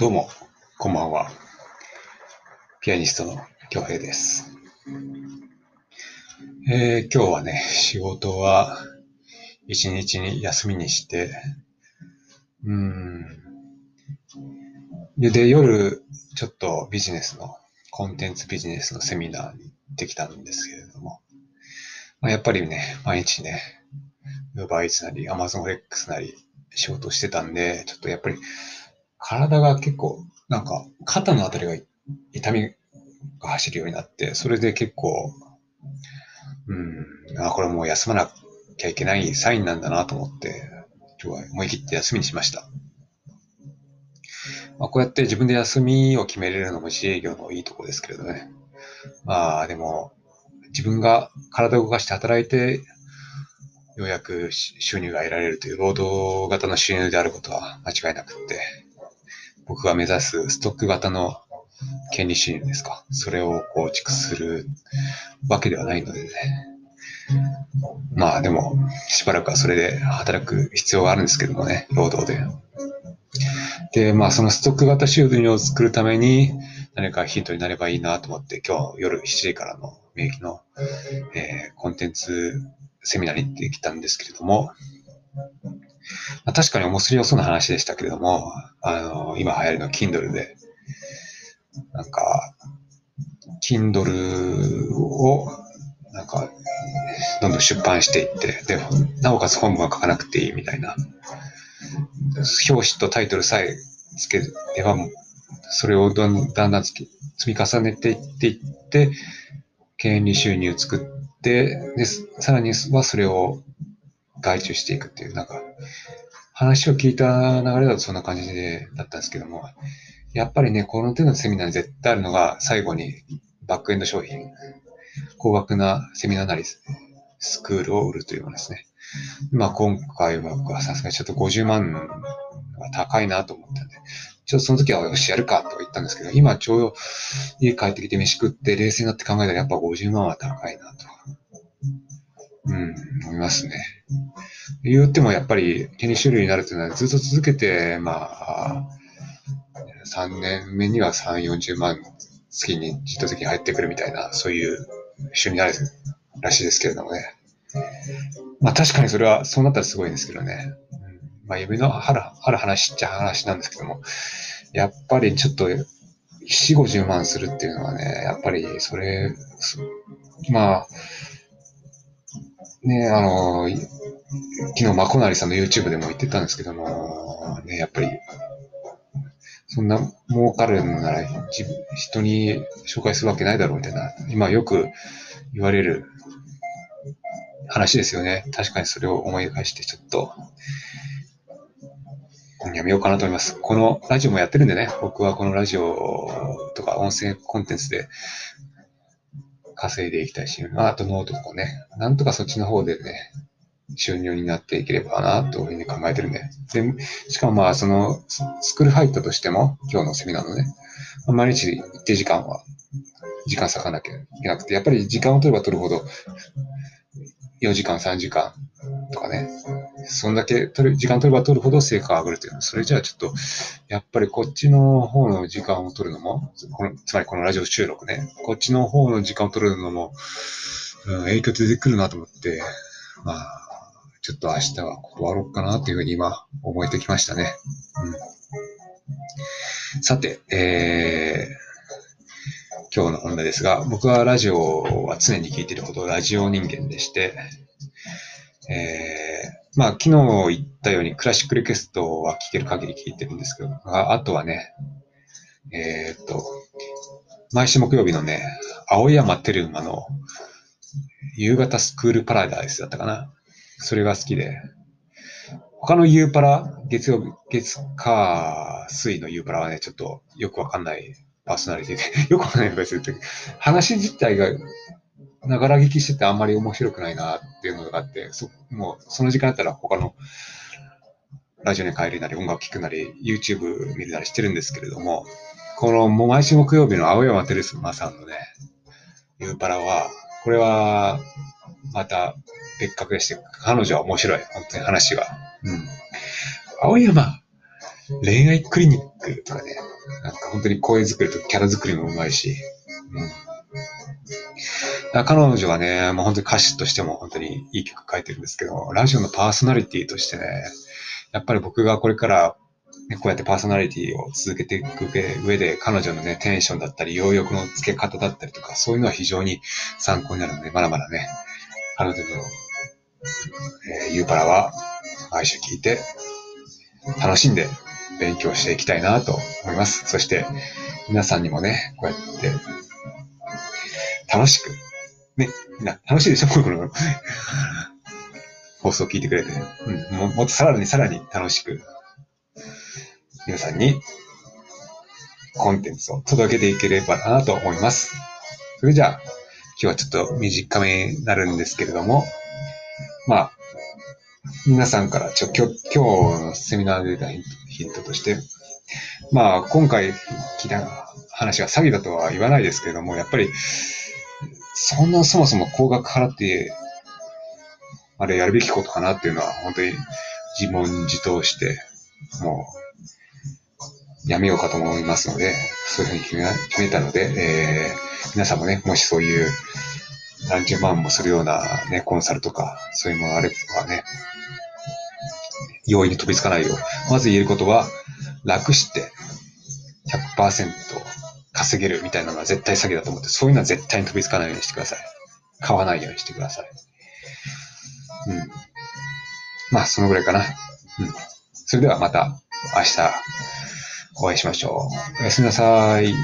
どうも、こんばんは。ピアニストの京平です。えー今日はね、仕事は一日に休みにして、うん。で、夜、ちょっとビジネスの、コンテンツビジネスのセミナーに行ってきたんですけれども、まあ、やっぱりね、毎日ね、ウーバーイーツなり、アマゾンフレックスなり、仕事してたんで、ちょっとやっぱり体が結構、なんか肩のあたりが痛みが走るようになって、それで結構、うん、あ、これもう休まなきゃいけないサインなんだなと思って、今日は思い切って休みにしました。まあ、こうやって自分で休みを決めれるのも自営業のいいところですけれどね。まあでも、自分が体を動かして働いて、ようやく収入が得られるという労働型の収入であることは間違いなくって、僕が目指すストック型の権利収入ですか？それを構築するわけではないのでね。まあでも、しばらくはそれで働く必要があるんですけどもね、労働で。で、まあそのストック型収入を作るために何かヒントになればいいなと思って、今日夜7時からの免疫の、えーコンテンツセミナーに行ってきたんですけれども、まあ、確かに面白そうな話でしたけれども、あの、今流行りの Kindle で、なんか、Kindle を、なんか、どんどん出版していって、で、なおかつ本文は書かなくていいみたいな、表紙とタイトルさえつければ、それをだんだんつき積み重ねていっていって、権利収入を作って、で、さらにはそれを外注していくっていう、なんか、話を聞いた流れだとそんな感じで、だったんですけども、やっぱりね、この手のセミナーに絶対あるのが、最後にバックエンド商品、高額なセミナーなり、スクールを売るというものですね。まあ今回はさすがにちょっと50万は高いなと思ったんで、ちょっとその時はよしやるかと言ったんですけど、今ちょうど家帰ってきて飯食って冷静になって考えたらやっぱ50万は高いなと。うん、思いますね。言ってもやっぱり権利種類になるというのはずっと続けて、まあ、3年目には3、40万月に自動的に入ってくるみたいな、そういう収入になるらしいですけれどもね。まあ確かにそれは、そうなったらすごいんですけどね。うん、まあ夢のあるある話っちゃ話なんですけども、やっぱりちょっと、4、50万するっていうのはね、やっぱりそれ、まあ、ね、あの、昨日、まこなりさんの YouTube でも言ってたんですけども、ね、やっぱり、そんな儲かるのなら自分人に紹介するわけないだろうみたいな、今よく言われる話ですよね。確かにそれを思い返して、ちょっと、やめようかなと思います。このラジオもやってるんでね、僕はこのラジオとか音声コンテンツで稼いでいきたいし、あとノートとかね、なんとかそっちの方でね、収入になっていければな、というふうに考えてるんで。しかもまあ、その、スクール入ったとしても、今日のセミナーのね、毎日一定時間は、時間割かなきゃいけなくて、やっぱり時間を取れば取るほど、4時間、3時間とかね、そんだけ取る、時間取れば取るほど成果が上がるという。それじゃあちょっと、やっぱりこっちの方の時間を取るのも、このつまりこのラジオ収録ね、こっちの方の時間を取るのも、うん、影響出てくるなと思って、まあ、ちょっと明日は断ろうかなというふうに今思えてきましたね。うん、さて、えー、今日の本題ですが、僕はラジオは常に聞いているほどラジオ人間でして、えー、まあ昨日言ったようにクラシックリクエストは聞ける限り聞いてるんですけど、ああとはね、えーっと、毎週木曜日のね、青山テル馬の夕方スクールパラダイスだったかな。それが好きで。他のユーパラ、月曜日、月、火、水のユーパラはね、ちょっとよくわかんないパーソナリティで、よくわかんないのかですけど話自体が、ながら聞きしててあんまり面白くないなっていうのがあって、そもうその時間だったら他のラジオに帰るなり、音楽聴くなり、YouTube 見るなりしてるんですけれども、このもう毎週木曜日の青山テレスマさんのね、ユーパラは、これは、また別格でして、彼女は面白い。本当に話が。うん。青山恋愛クリニックとかね、なんか本当に声作りとキャラ作りもうまいし、うん。彼女はね、もう本当に歌手としても本当にいい曲書いてるんですけど、ラジオのパーソナリティとしてね、やっぱり僕がこれからね、こうやってパーソナリティを続けていく上で、彼女のね、テンションだったり、要欲の付け方だったりとか、そういうのは非常に参考になるので、まだまだね、彼女の、えー、ユーパラは毎週聞いて、楽しんで勉強していきたいなと思います。そして、皆さんにもね、こうやって、楽しく、ね、みんな楽しいでしょ？この放送聞いてくれて、うん、ももっとさらにさらに楽しく皆さんにコンテンツを届けていければなと思います。それじゃあ、今日はちょっと短めになるんですけれども、まあ、皆さんからちょ今日今日のセミナーで出たヒントとして、まあ、今回聞いた話が詐欺だとは言わないですけれども、やっぱり、そんなそもそも高額払って、あれやるべきことかなっていうのは、本当に自問自答して、もう、やめようかと思いますので、そういうふうに決め決めたので、えー、皆さんもね、もしそういう何十万もするようなね、コンサルとか、そういうものがあればね、容易に飛びつかないよう。まず言えることは、楽して100%稼げるみたいなのは絶対詐欺だと思って、そういうのは絶対に飛びつかないようにしてください。買わないようにしてください。うん。まあ、そのぐらいかな。うん。それではまた明日お会いしましょう。おやすみなさい。